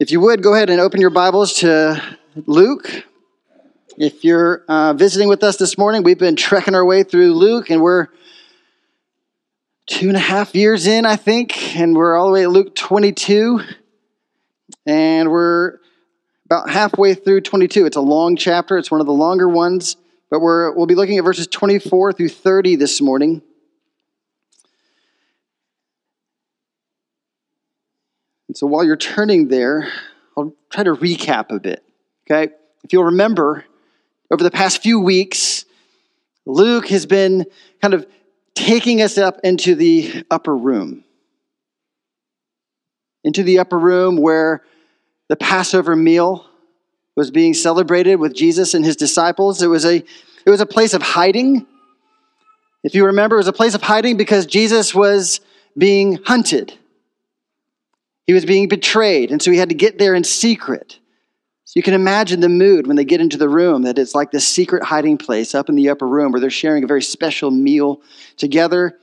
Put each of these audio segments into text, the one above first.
If you would, go ahead and open your Bibles to Luke. If you're uh, visiting with us this morning, we've been trekking our way through Luke, and we're two and a half years in, I think, and we're all the way at Luke 22, and we're about halfway through 22. It's a long chapter, it's one of the longer ones, but we're, we'll be looking at verses 24 through 30 this morning. And so while you're turning there, I'll try to recap a bit. Okay? If you'll remember, over the past few weeks, Luke has been kind of taking us up into the upper room. Into the upper room where the Passover meal was being celebrated with Jesus and his disciples. It was a, it was a place of hiding. If you remember, it was a place of hiding because Jesus was being hunted. He was being betrayed, and so he had to get there in secret. So you can imagine the mood when they get into the room that it's like this secret hiding place up in the upper room where they're sharing a very special meal together.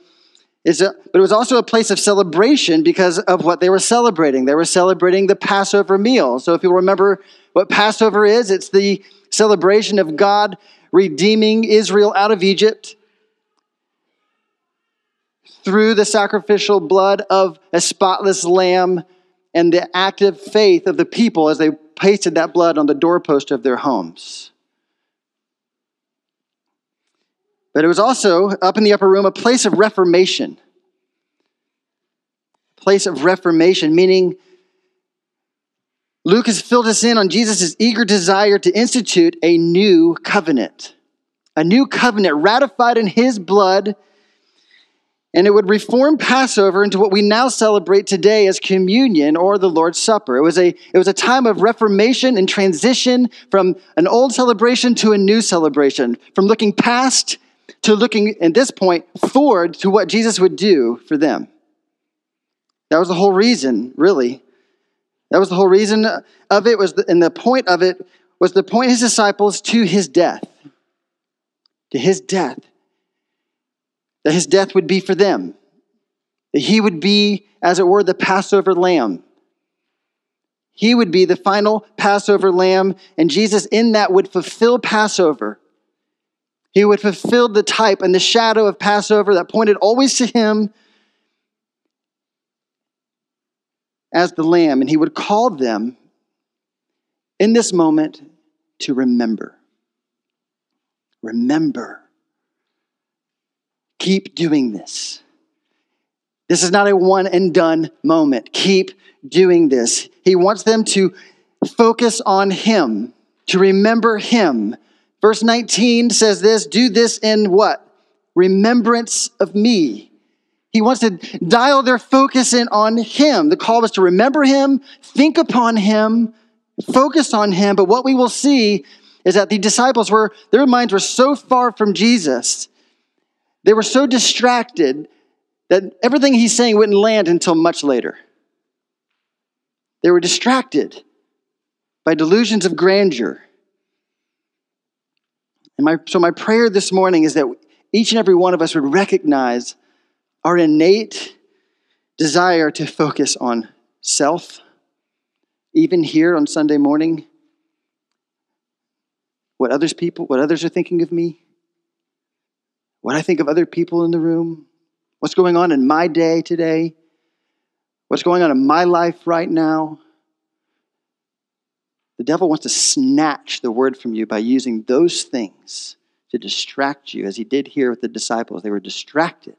It's a, but it was also a place of celebration because of what they were celebrating. They were celebrating the Passover meal. So if you remember what Passover is, it's the celebration of God redeeming Israel out of Egypt through the sacrificial blood of a spotless lamb and the active faith of the people as they pasted that blood on the doorpost of their homes. But it was also, up in the upper room, a place of reformation. A place of reformation, meaning Luke has filled us in on Jesus' eager desire to institute a new covenant. A new covenant ratified in his blood and it would reform Passover into what we now celebrate today as communion or the Lord's Supper. It was a, it was a time of reformation and transition from an old celebration to a new celebration, from looking past to looking, at this point, forward to what Jesus would do for them. That was the whole reason, really. That was the whole reason of it, was the, and the point of it was to point his disciples to his death. To his death that his death would be for them, that he would be, as it were, the Passover lamb. He would be the final Passover lamb, and Jesus in that would fulfill Passover. He would fulfill the type and the shadow of Passover that pointed always to him as the lamb, and he would call them in this moment to remember. Remember. Keep doing this. This is not a one and done moment. Keep doing this. He wants them to focus on Him, to remember Him. Verse 19 says this do this in what? Remembrance of me. He wants to dial their focus in on Him. The call was to remember Him, think upon Him, focus on Him. But what we will see is that the disciples were, their minds were so far from Jesus they were so distracted that everything he's saying wouldn't land until much later. They were distracted by delusions of grandeur. And my, so, my prayer this morning is that each and every one of us would recognize our innate desire to focus on self, even here on Sunday morning, what others people, what others are thinking of me, what I think of other people in the room, what's going on in my day today, what's going on in my life right now. The devil wants to snatch the word from you by using those things to distract you, as he did here with the disciples. They were distracted.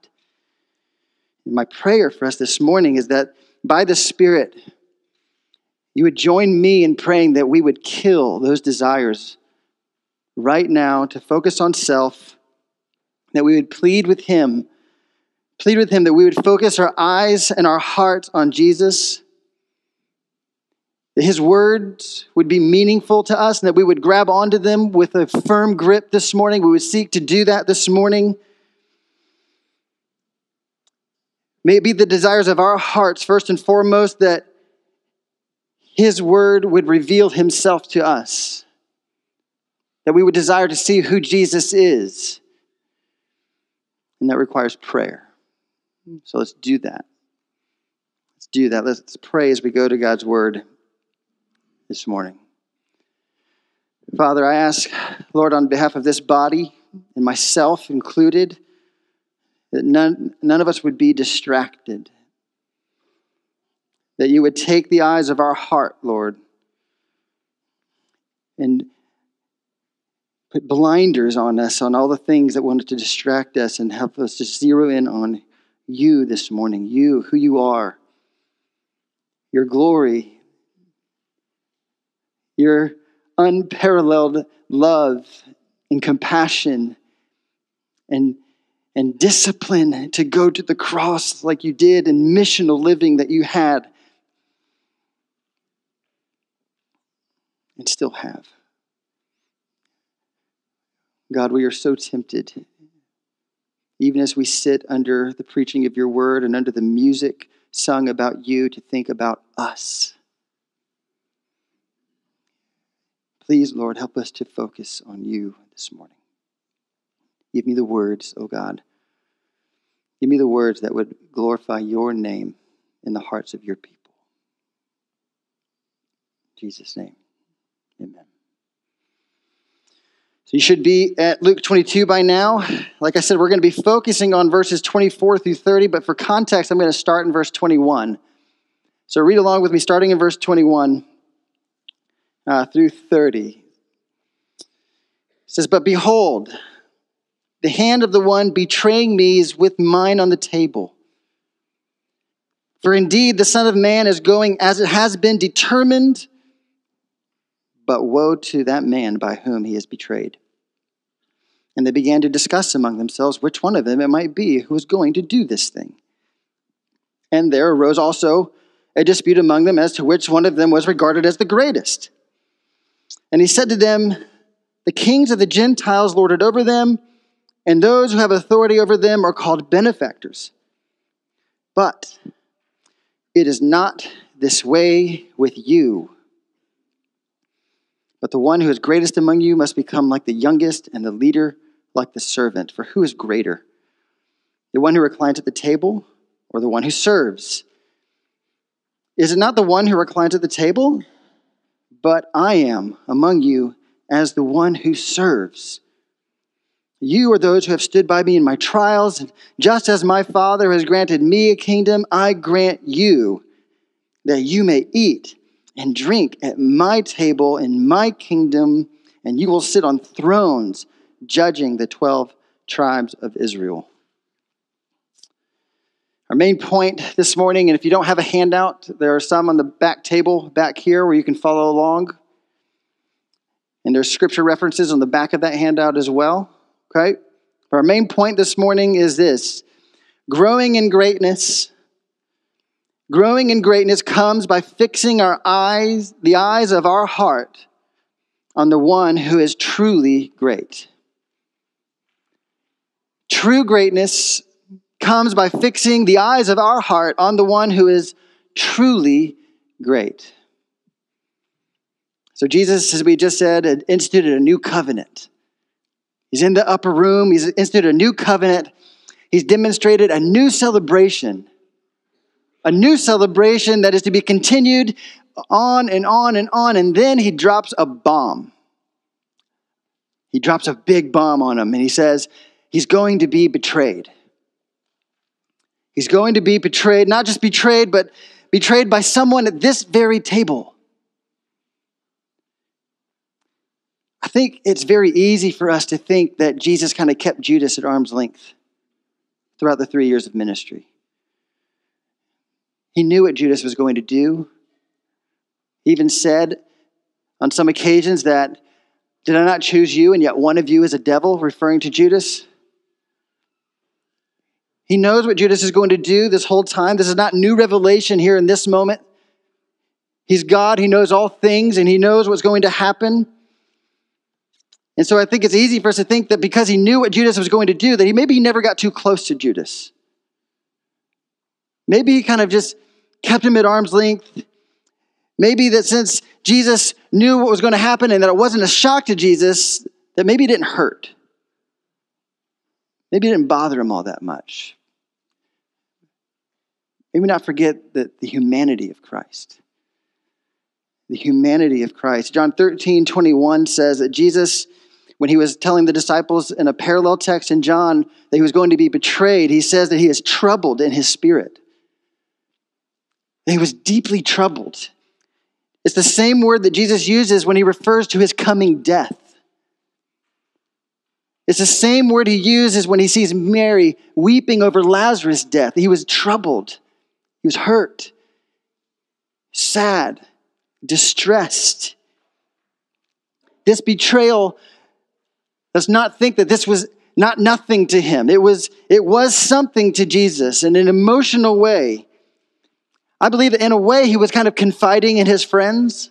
And my prayer for us this morning is that by the Spirit, you would join me in praying that we would kill those desires right now to focus on self that we would plead with Him, plead with Him that we would focus our eyes and our hearts on Jesus, that His words would be meaningful to us, and that we would grab onto them with a firm grip this morning. We would seek to do that this morning. May it be the desires of our hearts, first and foremost, that His word would reveal Himself to us, that we would desire to see who Jesus is and that requires prayer. So let's do that. Let's do that. Let's pray as we go to God's word. this morning. Father, I ask, Lord, on behalf of this body and myself included, that none, none of us would be distracted. That you would take the eyes of our heart, Lord, and put blinders on us on all the things that wanted to distract us and help us to zero in on you this morning, you, who you are, your glory, your unparalleled love and compassion and, and discipline to go to the cross like you did and missional living that you had and still have. God, we are so tempted, even as we sit under the preaching of your word and under the music sung about you, to think about us. Please, Lord, help us to focus on you this morning. Give me the words, oh God. Give me the words that would glorify your name in the hearts of your people. In Jesus' name, amen. You should be at Luke 22 by now. Like I said, we're going to be focusing on verses 24 through 30, but for context, I'm going to start in verse 21. So read along with me, starting in verse 21 uh, through 30. It says, But behold, the hand of the one betraying me is with mine on the table. For indeed, the Son of Man is going as it has been determined but woe to that man by whom he is betrayed. And they began to discuss among themselves which one of them it might be who was going to do this thing. And there arose also a dispute among them as to which one of them was regarded as the greatest. And he said to them, The kings of the Gentiles lord it over them, and those who have authority over them are called benefactors. But it is not this way with you. But the one who is greatest among you must become like the youngest, and the leader like the servant. For who is greater? The one who reclines at the table, or the one who serves? Is it not the one who reclines at the table? But I am among you as the one who serves. You are those who have stood by me in my trials, and just as my Father has granted me a kingdom, I grant you that you may eat and drink at my table in my kingdom, and you will sit on thrones judging the 12 tribes of Israel. Our main point this morning, and if you don't have a handout, there are some on the back table back here where you can follow along. And there's scripture references on the back of that handout as well. Okay? Our main point this morning is this growing in greatness Growing in greatness comes by fixing our eyes, the eyes of our heart, on the one who is truly great. True greatness comes by fixing the eyes of our heart on the one who is truly great. So, Jesus, as we just said, instituted a new covenant. He's in the upper room, he's instituted a new covenant, he's demonstrated a new celebration a new celebration that is to be continued on and on and on. And then he drops a bomb. He drops a big bomb on him and he says, He's going to be betrayed. He's going to be betrayed, not just betrayed, but betrayed by someone at this very table. I think it's very easy for us to think that Jesus kind of kept Judas at arm's length throughout the three years of ministry. He knew what Judas was going to do. He even said on some occasions that, Did I not choose you, and yet one of you is a devil, referring to Judas? He knows what Judas is going to do this whole time. This is not new revelation here in this moment. He's God, He knows all things, and He knows what's going to happen. And so I think it's easy for us to think that because he knew what Judas was going to do, that he maybe never got too close to Judas. Maybe he kind of just kept him at arm's length. Maybe that since Jesus knew what was going to happen and that it wasn't a shock to Jesus, that maybe it didn't hurt. Maybe it didn't bother him all that much. Maybe not forget the, the humanity of Christ. the humanity of Christ. John 13, 21 says that Jesus, when he was telling the disciples in a parallel text in John that he was going to be betrayed, he says that he is troubled in his spirit. That he was deeply troubled. It's the same word that Jesus uses when he refers to his coming death. It's the same word he uses when he sees Mary weeping over Lazarus' death. He was troubled, he was hurt, sad, distressed. This betrayal does not think that this was not nothing to him. It was, it was something to Jesus in an emotional way. I believe that in a way he was kind of confiding in his friends.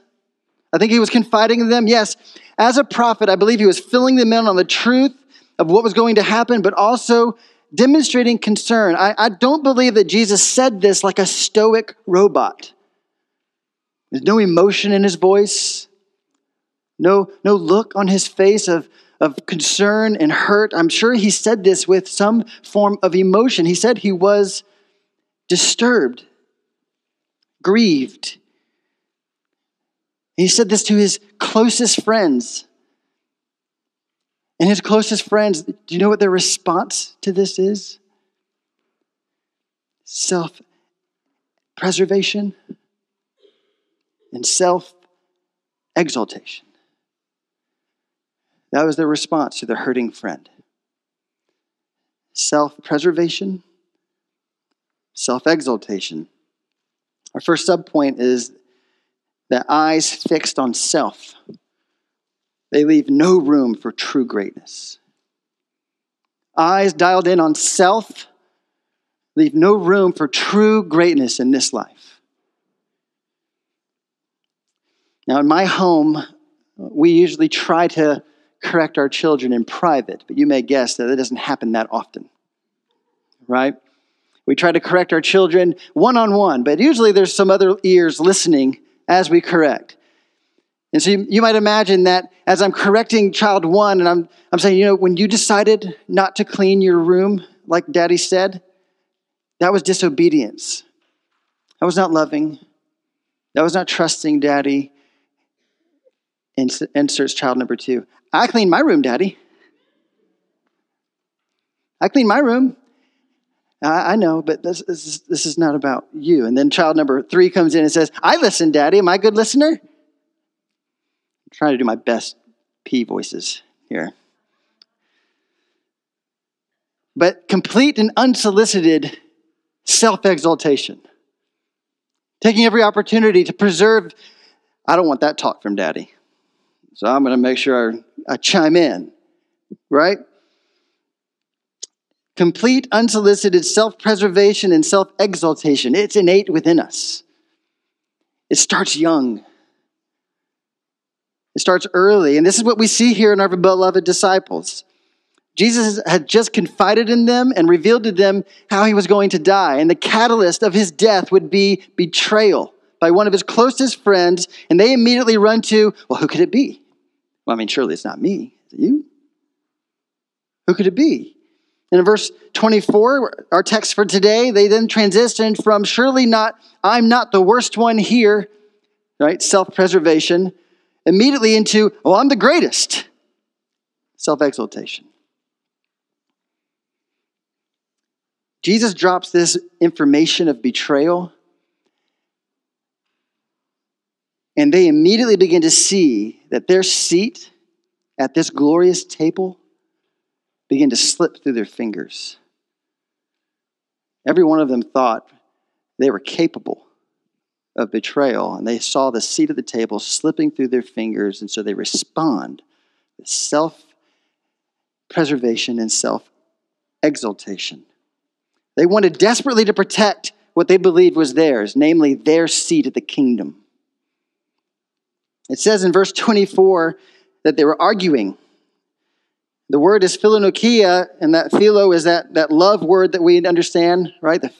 I think he was confiding in them. Yes, as a prophet, I believe he was filling them in on the truth of what was going to happen, but also demonstrating concern. I, I don't believe that Jesus said this like a stoic robot. There's no emotion in his voice, no, no look on his face of, of concern and hurt. I'm sure he said this with some form of emotion. He said he was disturbed, grieved. He said this to his closest friends. And his closest friends, do you know what their response to this is? Self preservation and self exaltation. That was their response to their hurting friend. Self preservation, self exaltation. Our first subpoint is that eyes fixed on self they leave no room for true greatness. Eyes dialed in on self leave no room for true greatness in this life. Now, in my home, we usually try to correct our children in private, but you may guess that it doesn't happen that often, right? We try to correct our children one on one, but usually there's some other ears listening as we correct. And so you, you, might imagine that as I'm correcting child one, and I'm, I'm saying, you know, when you decided not to clean your room, like daddy said, that was disobedience. That was not loving. That was not trusting daddy. Inserts child number two. I cleaned my room, daddy. I cleaned my room. I, I know, but this, this, is, this is not about you. And then child number three comes in and says, I listen, daddy. Am I a good listener? I'm trying to do my best P voices here. But complete and unsolicited self exaltation. Taking every opportunity to preserve. I don't want that talk from daddy. So I'm going to make sure I, I chime in, right? Complete, unsolicited self preservation and self exaltation. It's innate within us. It starts young. It starts early. And this is what we see here in our beloved disciples. Jesus had just confided in them and revealed to them how he was going to die. And the catalyst of his death would be betrayal by one of his closest friends. And they immediately run to, well, who could it be? Well, I mean, surely it's not me. Is it you? Who could it be? In verse 24, our text for today, they then transition from surely not, I'm not the worst one here, right? Self preservation, immediately into, oh, I'm the greatest. Self exaltation. Jesus drops this information of betrayal, and they immediately begin to see that their seat at this glorious table begin to slip through their fingers. Every one of them thought they were capable of betrayal, and they saw the seat of the table slipping through their fingers, and so they respond with self preservation and self exaltation. They wanted desperately to protect what they believed was theirs, namely their seat at the kingdom. It says in verse 24 that they were arguing. The word is philoneikia, and that philo is that, that love word that we understand, right? The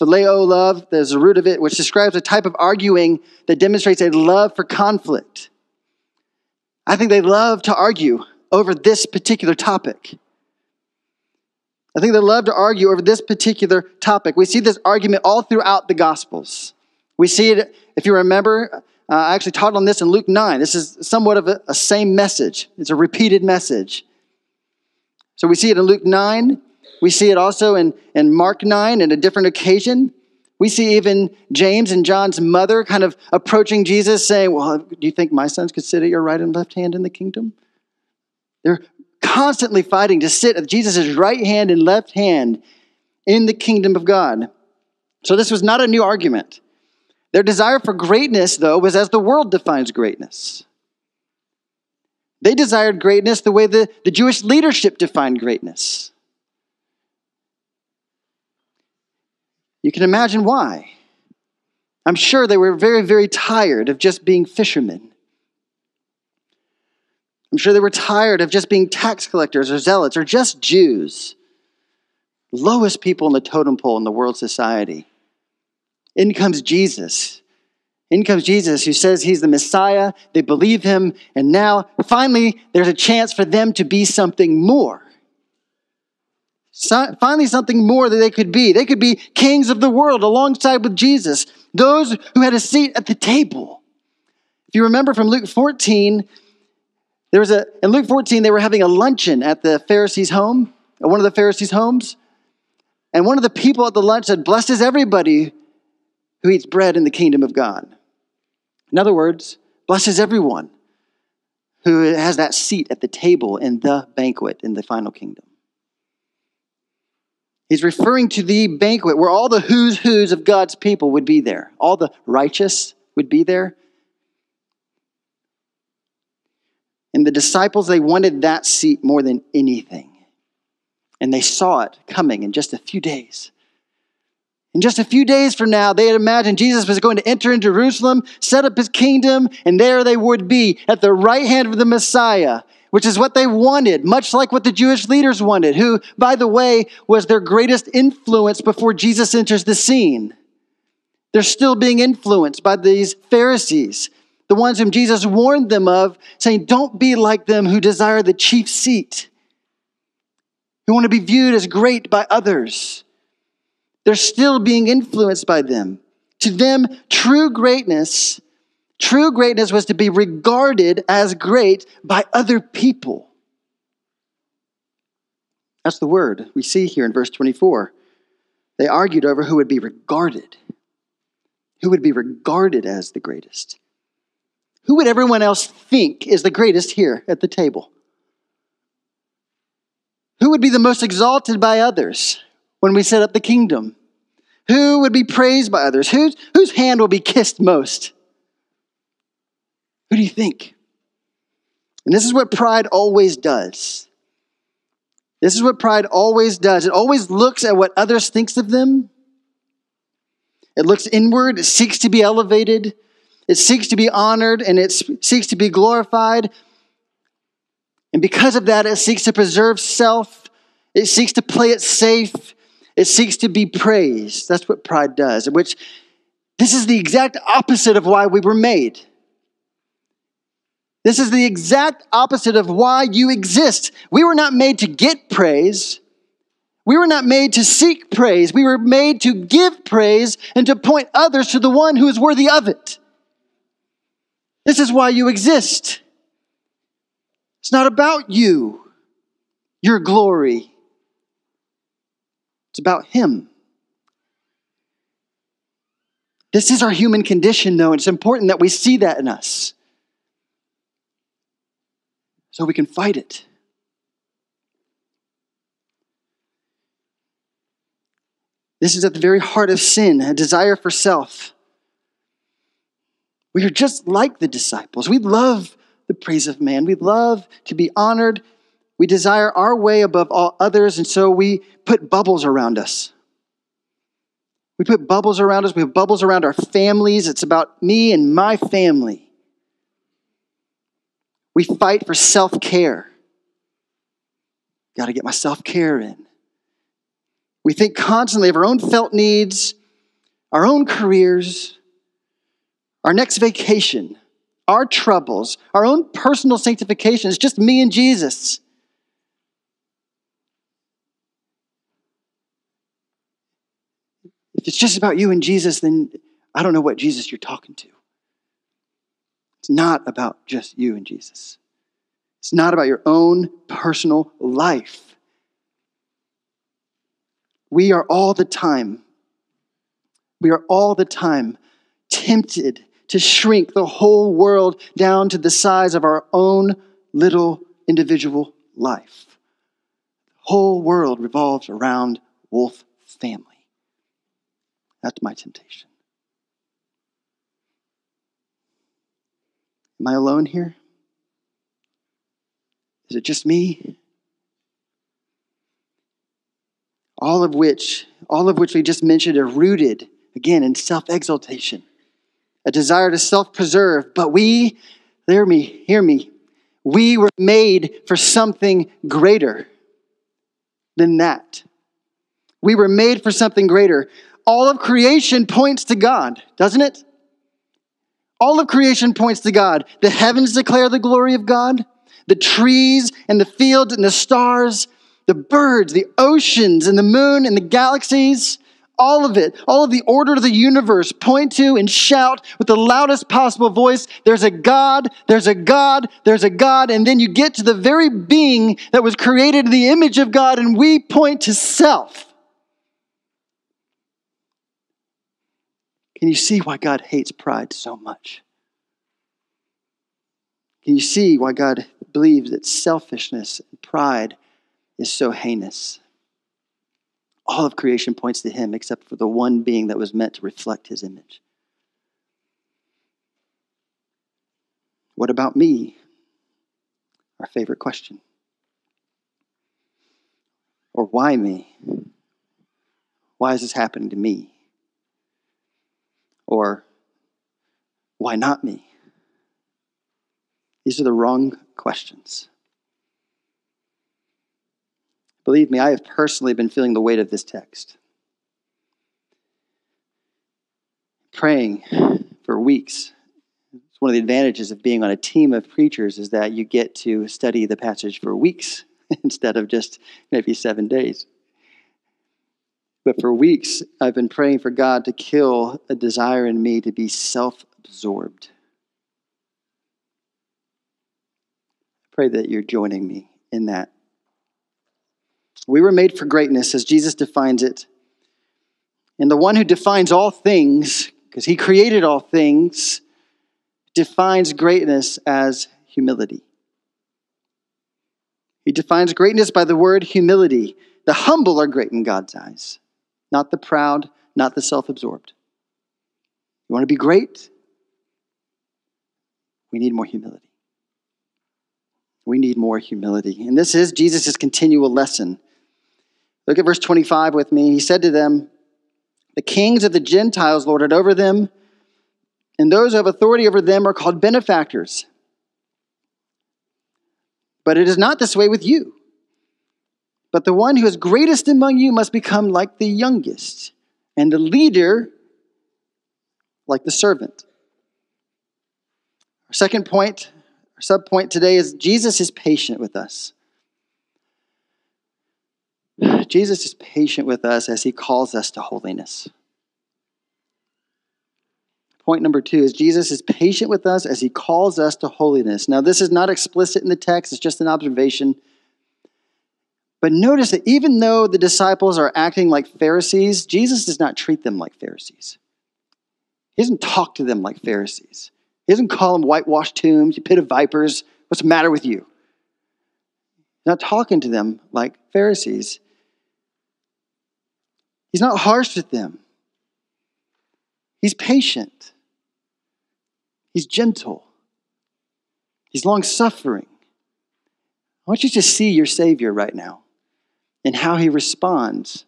Phileo love, there's a root of it, which describes a type of arguing that demonstrates a love for conflict. I think they love to argue over this particular topic. I think they love to argue over this particular topic. We see this argument all throughout the Gospels. We see it, if you remember, Uh, I actually taught on this in Luke 9. This is somewhat of a, a same message, it's a repeated message. So we see it in Luke 9. We see it also in, in Mark 9 in a different occasion. We see even James and John's mother kind of approaching Jesus saying, Well, do you think my sons could sit at your right and left hand in the kingdom? They're constantly fighting to sit at Jesus' right hand and left hand in the kingdom of God. So this was not a new argument. Their desire for greatness, though, was as the world defines greatness. They desired greatness the way the, the Jewish leadership defined greatness. You can imagine why. I'm sure they were very, very tired of just being fishermen. I'm sure they were tired of just being tax collectors or zealots or just Jews, lowest people in the totem pole in the world society. In comes Jesus. In comes Jesus, who says he's the Messiah. They believe him. And now, finally, there's a chance for them to be something more. So, finally, something more that they could be. They could be kings of the world alongside with Jesus, those who had a seat at the table. If you remember from Luke 14, there was a, in Luke 14, they were having a luncheon at the Pharisees' home, at one of the Pharisees' homes. And one of the people at the lunch said, Blessed is everybody who eats bread in the kingdom of God. In other words, blesses everyone who has that seat at the table in the banquet in the final kingdom. He's referring to the banquet where all the who's who's of God's people would be there. All the righteous would be there. And the disciples, they wanted that seat more than anything. And they saw it coming in just a few days. In just a few days from now, they had imagined Jesus was going to enter into Jerusalem, set up his kingdom, and there they would be at the right hand of the Messiah, which is what they wanted, much like what the Jewish leaders wanted, who, by the way, was their greatest influence before Jesus enters the scene. They're still being influenced by these Pharisees the ones whom Jesus warned them of, saying, Don't be like them who desire the chief seat, who want to be viewed as great by others. They're still being influenced by them. To them, true greatness, true greatness was to be regarded as great by other people. That's the word we see here in verse 24. They argued over who would be regarded, who would be regarded as the greatest. Who would everyone else think is the greatest here at the table? Who would be the most exalted by others when we set up the kingdom? Who would be praised by others? Whose, whose hand will be kissed most? Who do you think? And this is what pride always does. This is what pride always does. It always looks at what others thinks of them. It looks inward, it seeks to be elevated, it seeks to be honored and it seeks to be glorified. And because of that, it seeks to preserve self. It seeks to play it safe. It seeks to be praised. That's what pride does, which this is the exact opposite of why we were made. This is the exact opposite of why you exist. We were not made to get praise. We were not made to seek praise. We were made to give praise and to point others to the one who is worthy of it. This is why you exist. It's not about you, your glory. It's about Him. This is our human condition, though, and it's important that we see that in us so we can fight it. This is at the very heart of sin, a desire for self. We are just like the disciples. We love the praise of man. We love to be honored. We desire our way above all others, and so we put bubbles around us. We put bubbles around us. We have bubbles around our families. It's about me and my family. We fight for self care. Got to get my self care in. We think constantly of our own felt needs, our own careers, our next vacation, our troubles, our own personal sanctification. It's just me and Jesus. It's just about you and Jesus, then I don't know what Jesus you're talking to. It's not about just you and Jesus. It's not about your own personal life. We are all the time, we are all the time tempted to shrink the whole world down to the size of our own little individual life. The whole world revolves around Wolf family. That's my temptation. Am I alone here? Is it just me? All of which, all of which we just mentioned are rooted again in self-exaltation, a desire to self-preserve. But we, hear me, hear me, we were made for something greater than that. We were made for something greater. All of creation points to God, doesn't it? All of creation points to God. The heavens declare the glory of God. The trees and the fields and the stars, the birds, the oceans and the moon and the galaxies, all of it, all of the order of the universe point to and shout with the loudest possible voice there's a God, there's a God, there's a God. And then you get to the very being that was created in the image of God, and we point to self. Can you see why God hates pride so much? Can you see why God believes that selfishness and pride is so heinous? All of creation points to Him except for the one being that was meant to reflect His image. What about me? Our favorite question. Or why me? Why is this happening to me? Or why not me? These are the wrong questions. Believe me, I have personally been feeling the weight of this text. Praying for weeks. It's one of the advantages of being on a team of preachers is that you get to study the passage for weeks instead of just maybe seven days. But for weeks, I've been praying for God to kill a desire in me to be self absorbed. Pray that you're joining me in that. We were made for greatness as Jesus defines it. And the one who defines all things, because he created all things, defines greatness as humility. He defines greatness by the word humility. The humble are great in God's eyes not the proud, not the self absorbed. You want to be great? We need more humility. We need more humility. And this is Jesus' continual lesson. Look at verse 25 with me. He said to them, The kings of the Gentiles lorded over them, and those who have authority over them are called benefactors. But it is not this way with you. But the one who is greatest among you must become like the youngest, and the leader like the servant. Our second point, our sub point today is Jesus is patient with us. Jesus is patient with us as he calls us to holiness. Point number two is Jesus is patient with us as he calls us to holiness. Now, this is not explicit in the text, it's just an observation. But notice that even though the disciples are acting like Pharisees, Jesus does not treat them like Pharisees. He doesn't talk to them like Pharisees. He doesn't call them whitewashed tombs, you pit of vipers. What's the matter with you? He's not talking to them like Pharisees. He's not harsh with them. He's patient. He's gentle. He's long suffering. I want you to see your Savior right now and how he responds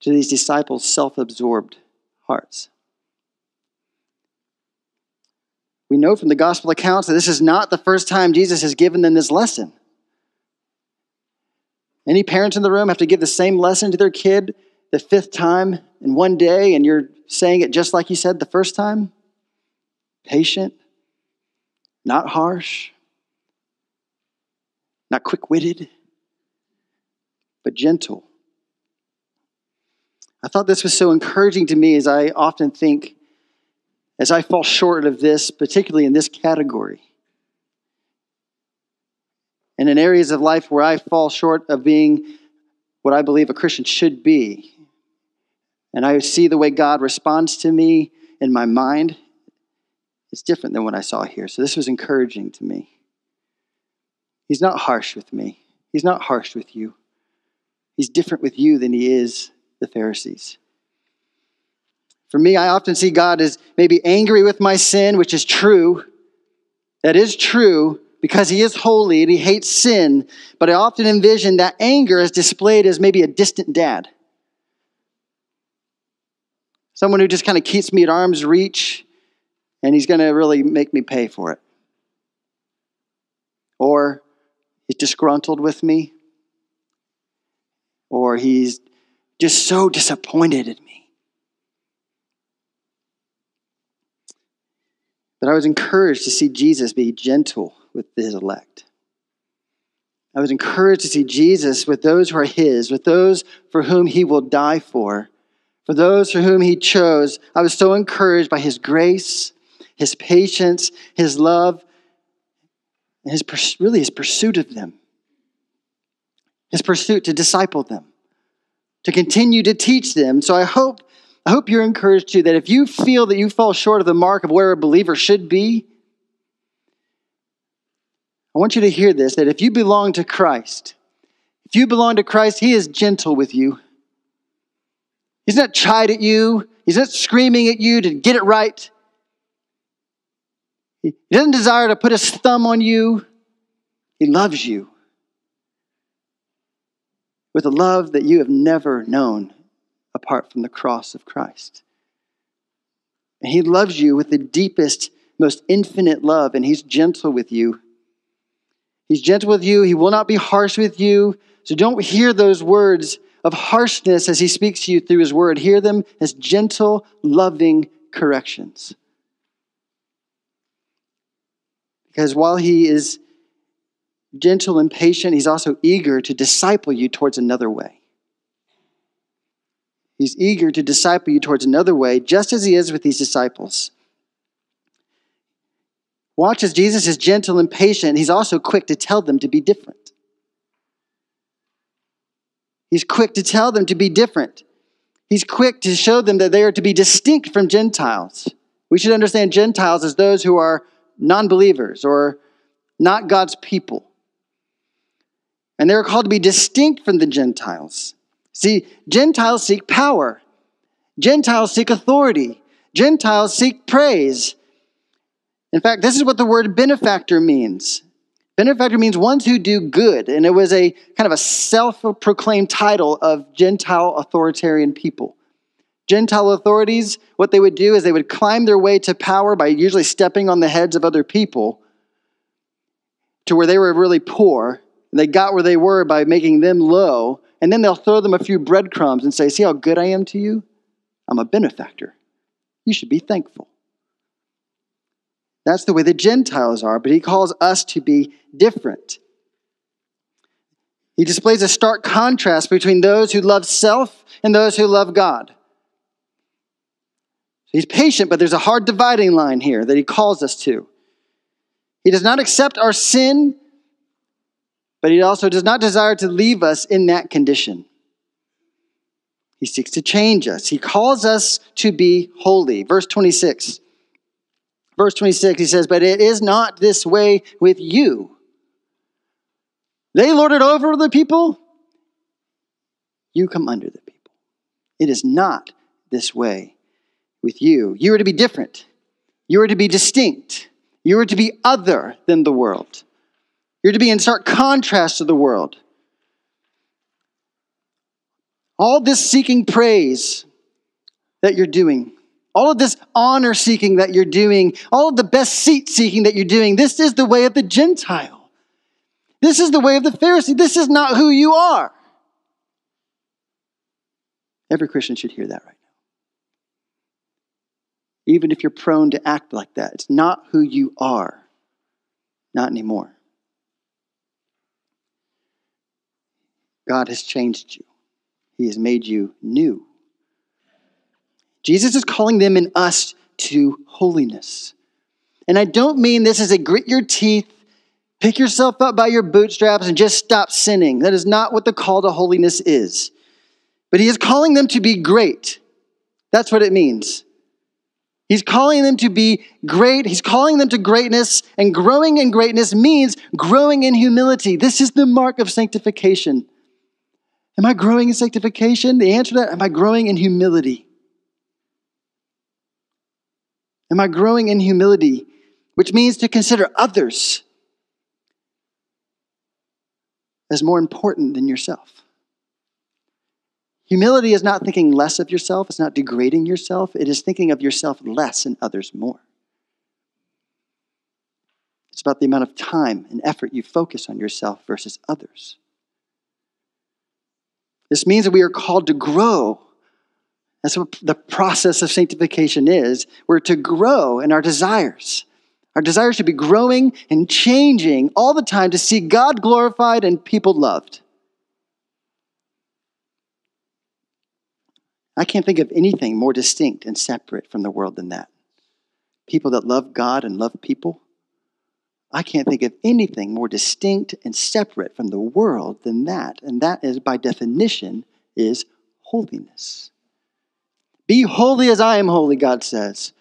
to these disciples' self absorbed hearts. We know from the gospel accounts that this is not the first time Jesus has given them this lesson. Any parents in the room have to give the same lesson to their kid the fifth time in one day, and you're saying it just like you said the first time? Patient, not harsh, not quick witted but gentle. I thought this was so encouraging to me as I often think as I fall short of this, particularly in this category. And in areas of life where I fall short of being what I believe a Christian should be. And I see the way God responds to me in my mind, it's different than what I saw here. So this was encouraging to me. He's not harsh with me, He's not harsh with you. He's different with you than He is the Pharisees. For me, I often see God as maybe angry with my sin, which is true. That is true because He is holy and He hates sin. But I often envision that anger as displayed as maybe a distant dad. Someone who just kind of keeps me at arm's reach and He's going to really make me pay for it. Or He's disgruntled with me. Or He's just so disappointed in me. But I was encouraged to see Jesus be gentle with his elect. I was encouraged to see Jesus with those who are his, with those for whom he will die for, for those for whom he chose. I was so encouraged by his grace, his patience, his love, and his really his pursuit of them. His pursuit to disciple them, to continue to teach them. So I hope I hope you're encouraged too that if you feel that you fall short of the mark of where a believer should be, I want you to hear this that if you belong to Christ, if you belong to Christ, He is gentle with you. He's not chide at you, He's not screaming at you to get it right. He doesn't desire to put His thumb on you, He loves you with a love that you have never known apart from the cross of Christ. And He loves you with the deepest, most infinite love, and He's gentle with you. He's gentle with you, He will not be harsh with you. So don't hear those words of harshness as He speaks to you through His word. Hear them as gentle, loving corrections. Because while He is gentle and patient, He's also eager to disciple you towards another way. He's eager to disciple you towards another way, just as he is with these disciples. Watch as Jesus is gentle and patient. He's also quick to tell them to be different. He's quick to tell them to be different. He's quick to show them that they are to be distinct from Gentiles. We should understand Gentiles as those who are non believers or not God's people. And they're called to be distinct from the Gentiles. See, Gentiles seek power, Gentiles seek authority, Gentiles seek praise. In fact, this is what the word benefactor means. Benefactor means ones who do good, and it was a kind of a self proclaimed title of Gentile authoritarian people. Gentile authorities, what they would do is they would climb their way to power by usually stepping on the heads of other people to where they were really poor. And they got where they were by making them low and then they'll throw them a few breadcrumbs and say, See how good I am to you? I'm a benefactor. You should be thankful. That's the way the Gentiles are, but he calls us to be different. He displays a stark contrast between those who love self and those who love God. He's patient, but there's a hard dividing line here that he calls us to. He does not accept our sin but he also does not desire to leave us in that condition. He seeks to change us. He calls us to be holy. Verse 26. Verse 26, he says, But it is not this way with you. They lord it over the people. You come under the people. It is not this way with you. You are to be different. You are to be distinct. You are to be other than the world. You're to be in stark contrast to the world. All this seeking praise that you're doing, all of this honor seeking that you're doing, all of the best seat seeking that you're doing, this is the way of the Gentile. This is the way of the Pharisee. This is not who you are. Every Christian should hear that right now. Even if you're prone to act like that, it's not who you are. Not anymore. God has changed you, He has made you new. Jesus is calling them and us to holiness. And I don't mean this is a grit your teeth, pick yourself up by your bootstraps, and just stop sinning. That is not what the call to holiness is. But he is calling them to be great. That's what it means. He's calling them to be great. He's calling them to greatness, and growing in greatness means growing in humility. This is the mark of sanctification. Am I growing in sanctification? The answer to that, am I growing in humility? Am I growing in humility, which means to consider others as more important than yourself? Humility is not thinking less of yourself, it's not degrading yourself, it is thinking of yourself less and others more. It's about the amount of time and effort you focus on yourself versus others. This means that we are called to grow. That's what the process of sanctification is. We're to grow in our desires. Our desires should be growing and changing all the time to see God glorified and people loved. I can't think of anything more distinct and separate from the world than that. People that love God and love people. I can't think of anything more distinct and separate from the world than that. And that is, by definition, is holiness. Be holy as I am holy, God says.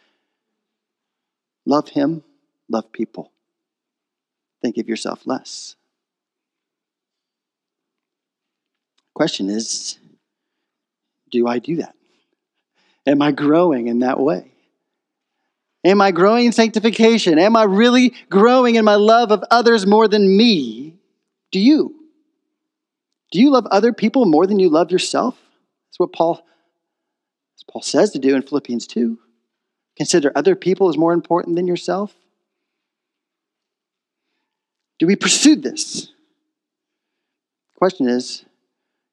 Love Him, love people. Think of yourself less. Question is do I do that? Am I growing in that way? Am I growing in sanctification? Am I really growing in my love of others more than me? Do you? Do you love other people more than you love yourself? That's what Paul, Paul says to do in Philippians 2. Consider other people as more important than yourself. Do we pursue this? The question is,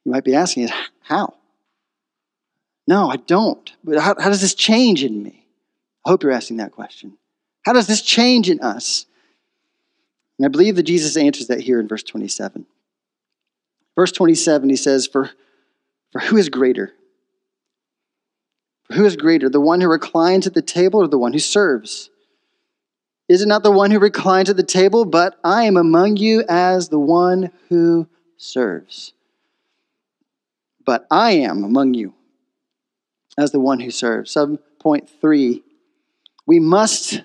you might be asking, is how? No, I don't. But how, how does this change in me? I hope you're asking that question. How does this change in us? And I believe that Jesus answers that here in verse 27. Verse 27, he says, For, for who is greater? For who is greater, the one who reclines at the table or the one who serves? Is it not the one who reclines at the table? But I am among you as the one who serves. But I am among you as the one who serves. Sub point three, we must,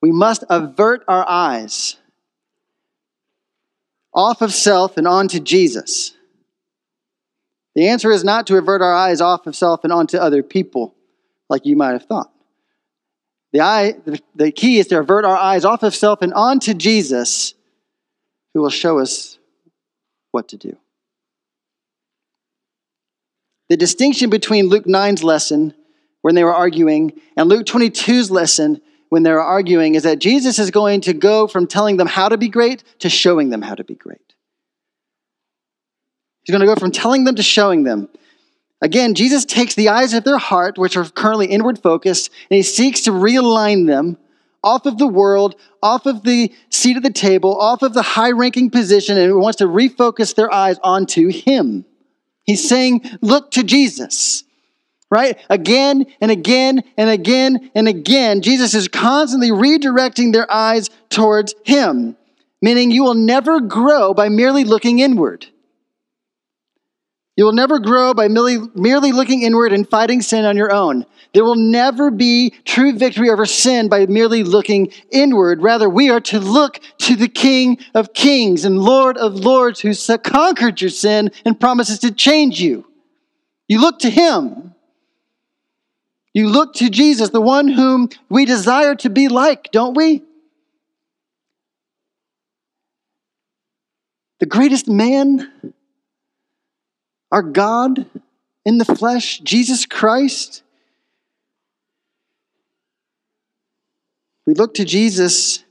we must avert our eyes off of self and onto Jesus. The answer is not to avert our eyes off of self and onto other people, like you might have thought. The, eye, the key is to avert our eyes off of self and onto Jesus, who will show us what to do. The distinction between Luke 9's lesson, when they were arguing, and Luke 22's lesson, when they were arguing, is that Jesus is going to go from telling them how to be great to showing them how to be great. He's going to go from telling them to showing them. Again, Jesus takes the eyes of their heart, which are currently inward focused, and he seeks to realign them off of the world, off of the seat of the table, off of the high ranking position, and he wants to refocus their eyes onto him. He's saying, look to Jesus. Right? Again and again and again and again, Jesus is constantly redirecting their eyes towards Him, meaning you will never grow by merely looking inward. You will never grow by merely, merely looking inward and fighting sin on your own. There will never be true victory over sin by merely looking inward. Rather, we are to look to the King of Kings and Lord of Lords who conquered your sin and promises to change you. You look to Him. You look to Jesus, the one whom we desire to be like, don't we? The greatest man our God in the flesh, Jesus Christ. We look to Jesus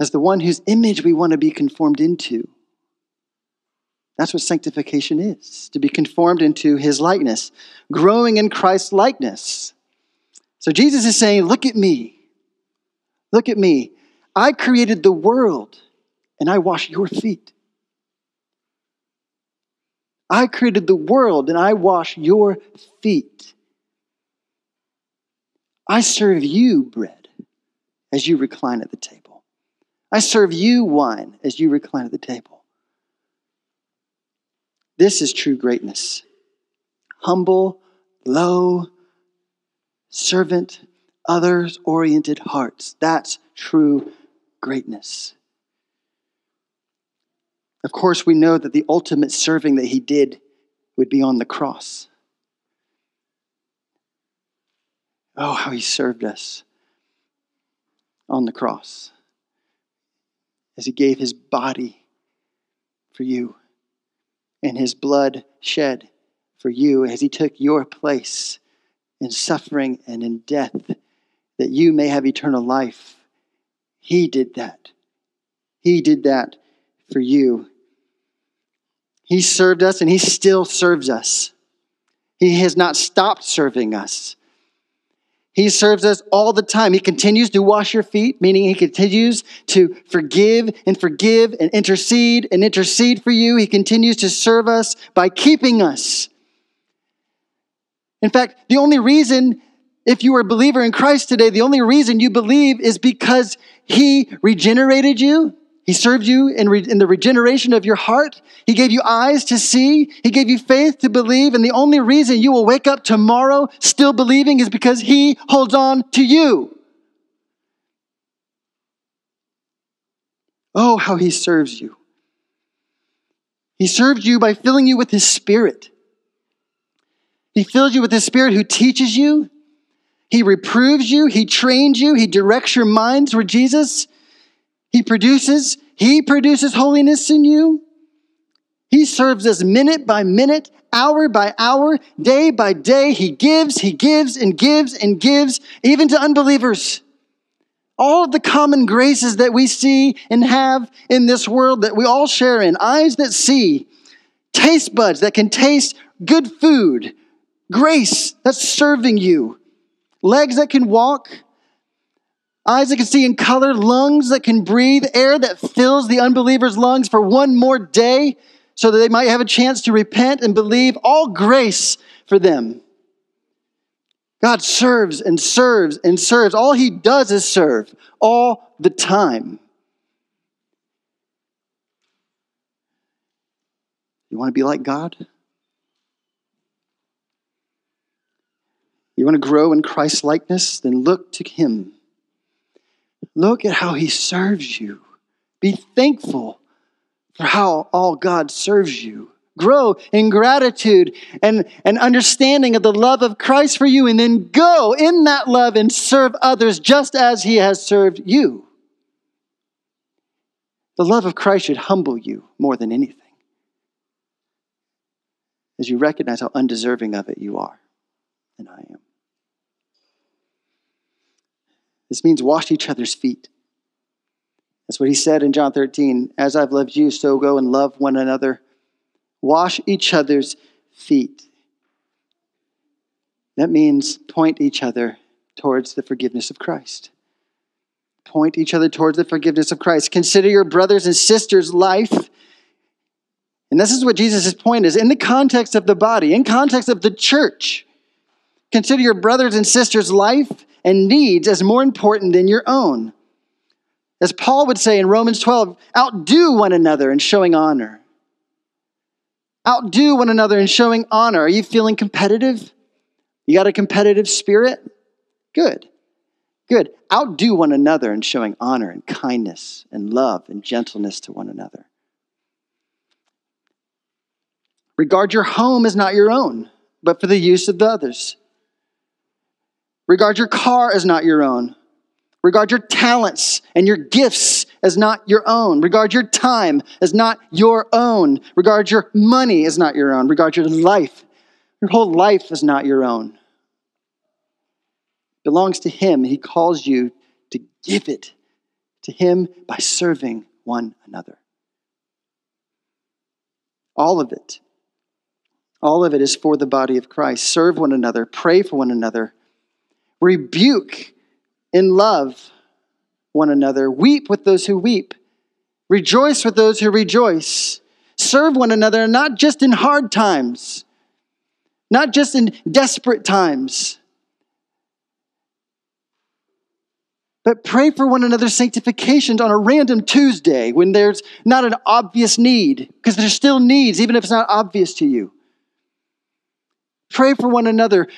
as the one whose image we want to be conformed into. That's what sanctification is to be conformed into his likeness, growing in Christ's likeness. So Jesus is saying, Look at me. Look at me. I created the world and I wash your feet. I created the world and I wash your feet. I serve you bread as you recline at the table. I serve you wine as you recline at the table. This is true greatness. Humble, low, servant, others oriented hearts. That's true greatness. Of course, we know that the ultimate serving that he did would be on the cross. Oh, how he served us on the cross as he gave his body for you and his blood shed for you as he took your place in suffering and in death that you may have eternal life. He did that. He did that for you. He served us and he still serves us. He has not stopped serving us. He serves us all the time. He continues to wash your feet, meaning he continues to forgive and forgive and intercede and intercede for you. He continues to serve us by keeping us. In fact, the only reason, if you are a believer in Christ today, the only reason you believe is because he regenerated you he served you in, re- in, the regeneration of your heart. He gave you eyes to see. He gave you faith to believe. And the only reason you will wake up tomorrow still believing is because He holds on to you. Oh, how He serves you. He served you by filling you with His Spirit. He fills you with His Spirit who teaches you. He reproves you. He trains you. He directs your mind toward Jesus. He produces, He produces holiness in you. He serves us minute by minute, hour by hour, day by day. He gives, He gives, and gives, and gives, even to unbelievers. All of the common graces that we see and have in this world that we all share in eyes that see, taste buds that can taste good food, grace that's serving you, legs that can walk, eyes that can see in color, lungs that can breathe, air that fills the unbeliever's lungs for one more day so that they might have a chance to repent and believe. All grace for them. God serves and serves and serves. All he does is serve all the time. You want to be like God? You want to grow in Christ likeness? Then look to him. Look at how he serves you. Be thankful for how all God serves you. Grow in gratitude and, and understanding of the love of Christ for you, and then go in that love and serve others just as he has served you. The love of Christ should humble you more than anything as you recognize how undeserving of it you are, and I am. This means wash each other's feet. That's what he said in John 13. As I've loved you, so go and love one another. Wash each other's feet. That means point each other towards the forgiveness of Christ. Point each other towards the forgiveness of Christ. Consider your brothers and sisters' life. And this is what Jesus' point is in the context of the body, in context of the church. Consider your brothers and sisters' life and needs as more important than your own. As Paul would say in Romans 12, outdo one another in showing honor. Outdo one another in showing honor. Are you feeling competitive? You got a competitive spirit? Good. Good. Outdo one another in showing honor and kindness and love and gentleness to one another. Regard your home as not your own, but for the use of the others. Regard your car as not your own. Regard your talents and your gifts as not your own. Regard your time as not your own. Regard your money as not your own. Regard your life. Your whole life is not your own. It belongs to Him. He calls you to give it to Him by serving one another. All of it. All of it is for the body of Christ. Serve one another, pray for one another, rebuke in love one another, weep with those who weep, rejoice with those who rejoice, serve one another, not just in hard times, not just in desperate times, But pray for one another's sanctification on a random Tuesday when there's not an obvious need, because there's still needs, even if it's not obvious to you. Pray for one another.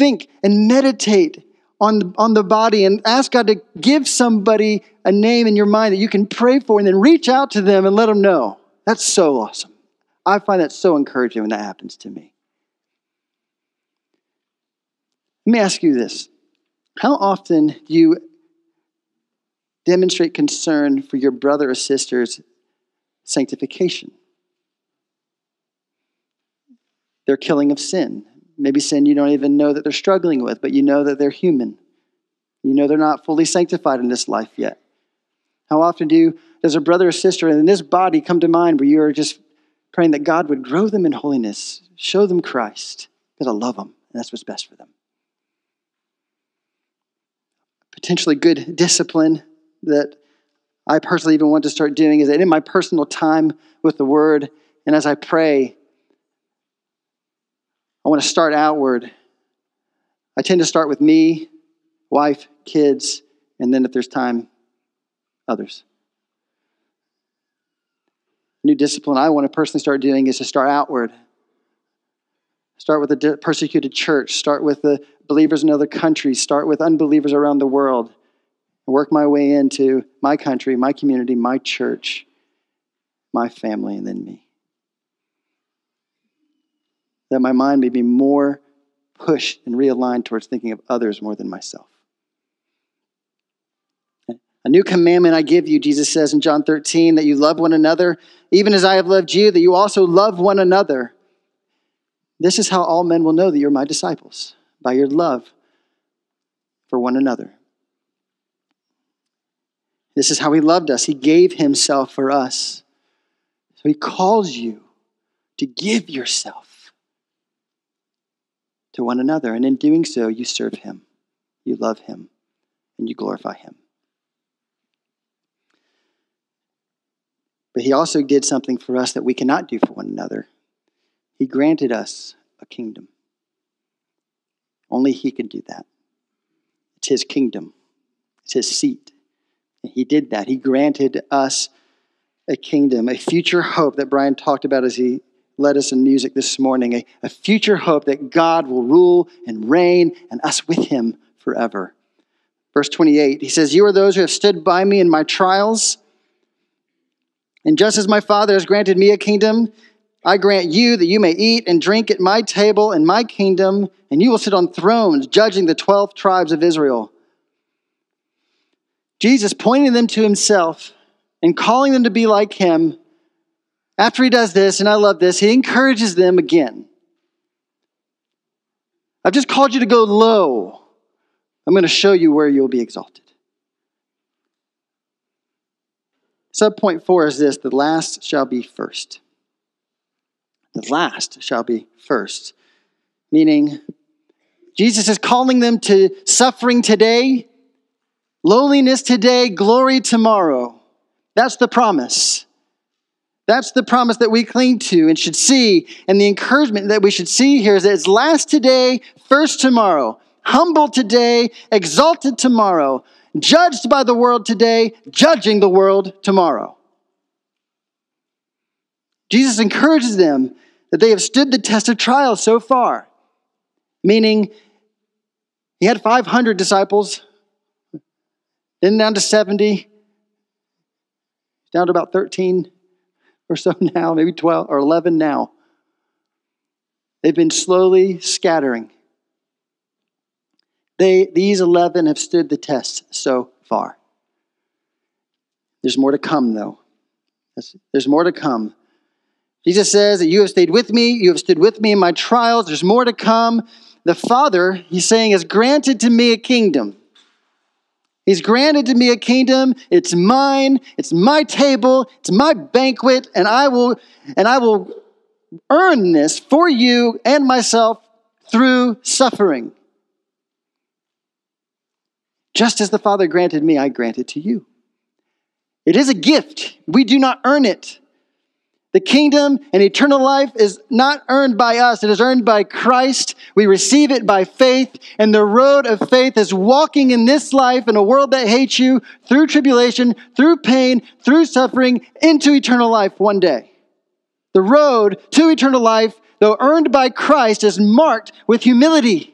Think and meditate on, on the body and ask God to give somebody a name in your mind that you can pray for and then reach out to them and let them know. That's so awesome. I find that so encouraging when that happens to me. Let me ask you this How often do you demonstrate concern for your brother or sister's sanctification. Their killing of sin. Maybe sin you don't even know that they're struggling with, but you know that they're human. You know they're not fully sanctified in this life yet. How often do you, does a brother or sister in this body come to mind where you are just praying that God would grow them in holiness, show them Christ, because I love them, and that's what's best for them? Potentially good discipline that I personally even want to start doing is that in my personal time with the Word, and as I pray, I want to start outward. I tend to start with me, wife, kids, and then if there's time, others. New discipline I want to personally start doing is to start outward. Start with the persecuted church, start with the believers in other countries, start with unbelievers around the world work my way into my country, my community, my church, my family, and then me. That my mind may be more pushed and realigned towards thinking of others more than myself. A new commandment I give you, Jesus says in John 13, that you love one another, even as I have loved you, that you also love one another. This is how all men will know that you're my disciples, by your love for one another. This is how he loved us. He gave himself for us. So he calls you to give yourself to one another. And in doing so, you serve him, you love him, and you glorify him. But he also did something for us that we cannot do for one another. He granted us a kingdom. Only he can do that. It's his kingdom, it's his seat. He did that. He granted us a kingdom, a future hope that Brian talked about as he led us in music this morning, a, a future hope that God will rule and reign and us with him forever. Verse 28, he says, You are those who have stood by me in my trials. And just as my Father has granted me a kingdom, I grant you that you may eat and drink at my table in my kingdom, and you will sit on thrones judging the 12 tribes of Israel. Jesus pointing them to himself and calling them to be like him, after he does this, and I love this, he encourages them again. I've just called you to go low. I'm going to show you where you'll be exalted. Subpoint four is this the last shall be first. The last shall be first. Meaning, Jesus is calling them to suffering today Lowliness today, glory tomorrow. That's the promise. That's the promise that we cling to and should see. And the encouragement that we should see here is that it's last today, first tomorrow. Humble today, exalted tomorrow. Judged by the world today, judging the world tomorrow. Jesus encourages them that they have stood the test of trial so far. Meaning, he had 500 disciples, then down to 70, down to about 13 or so now, maybe 12 or 11 now. They've been slowly scattering. They, these 11 have stood the test so far. There's more to come, though. There's more to come. Jesus says that you have stayed with me, you have stood with me in my trials. There's more to come. The Father, he's saying, has granted to me a kingdom. He's granted to me a kingdom. It's mine. It's my table. It's my banquet, and I will and I will earn this for you and myself through suffering. Just as the Father granted me, I grant it to you. It is a gift. We do not earn it. The kingdom and eternal life is not earned by us, it is earned by Christ. We receive it by faith, and the road of faith is walking in this life in a world that hates you through tribulation, through pain, through suffering, into eternal life one day. The road to eternal life, though earned by Christ, is marked with humility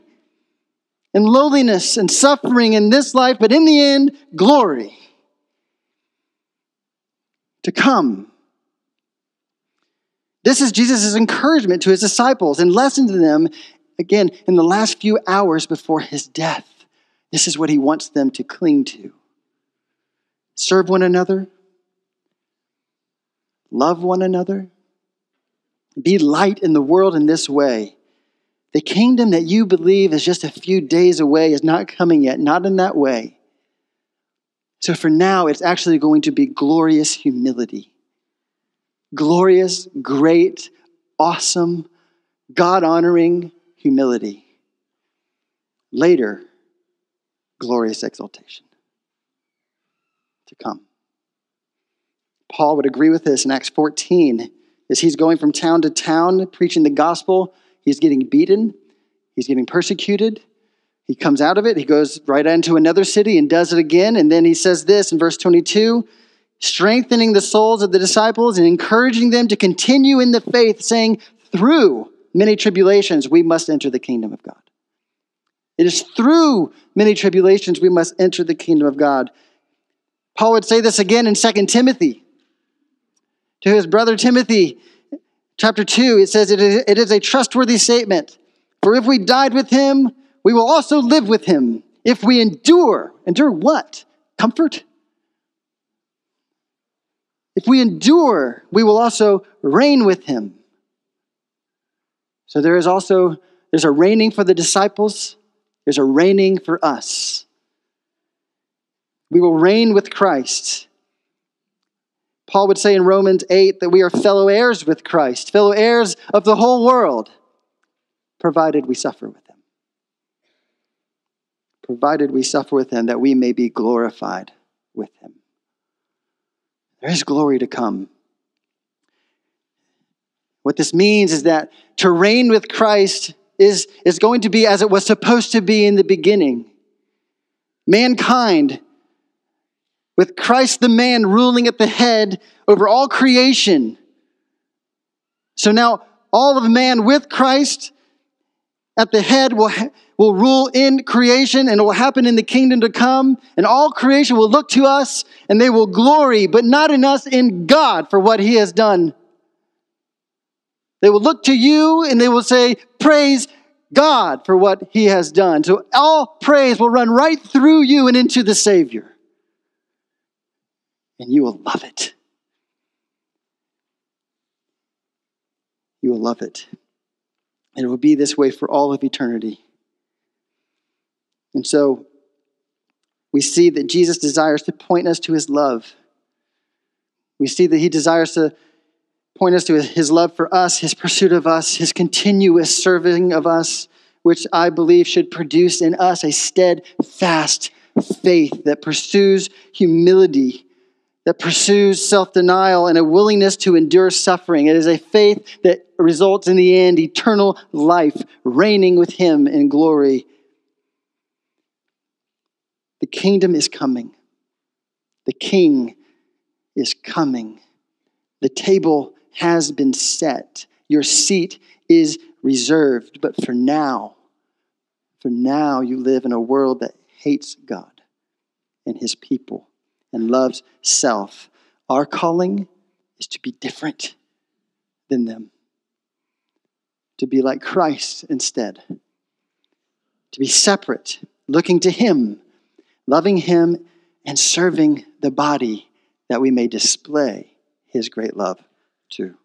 and lowliness and suffering in this life, but in the end, glory to come. This is Jesus' encouragement to his disciples and lesson to them, again, in the last few hours before his death. This is what he wants them to cling to. Serve one another, love one another, be light in the world in this way. The kingdom that you believe is just a few days away is not coming yet, not in that way. So for now, it's actually going to be glorious humility glorious, great, awesome, God honoring humility. Later, glorious exaltation to come. Paul would agree with this in Acts 14 as he's going from town to town preaching the gospel. He's getting beaten, he's getting persecuted. He comes out of it, he goes right into another city and does it again. And then he says this in verse 22 strengthening the souls of the disciples and encouraging them to continue in the faith, saying, through many tribulations, we must enter the kingdom of God. It is through many tribulations we must enter the kingdom of God. Paul would say this again in 2 Timothy. To his brother Timothy, chapter 2, it says, It is a trustworthy statement. For if we died with him, we will also live with him. If we endure, endure what? Comfort? If we endure, we will also reign with him. So there is also there's a reigning for the disciples, there's a reigning for us. We will reign with Christ. Paul would say in Romans 8 that we are fellow heirs with Christ, fellow heirs of the whole world, provided we suffer with him. Provided we suffer with him, that we may be glorified with him. There is glory to come. What this means is that to reign with Christ is, is going to be as it was supposed to be in the beginning. Mankind, with Christ the man ruling at the head over all creation. So now, all of man with Christ at the head will, will rule in creation and it will happen in the kingdom to come. And all creation will look to us and they will glory, but not in us, in God for what he has done. They will look to you and they will say, Praise God for what he has done. So all praise will run right through you and into the Savior. And you will love it. You will love it. And it will be this way for all of eternity. And so we see that Jesus desires to point us to his love. We see that he desires to point us to his love for us, his pursuit of us, his continuous serving of us, which I believe should produce in us a steadfast faith that pursues humility that pursues self denial and a willingness to endure suffering. It is a faith that results in the end eternal life, reigning with Him in glory. The kingdom is coming. The king is coming. The table has been set. Your seat is reserved. But for now, for now, you live in a world that hates God and his people and loves self. Our calling is to be different than them, to be like Christ instead, to be separate, looking to Him, loving Him, and serving the body that we may display His great love to.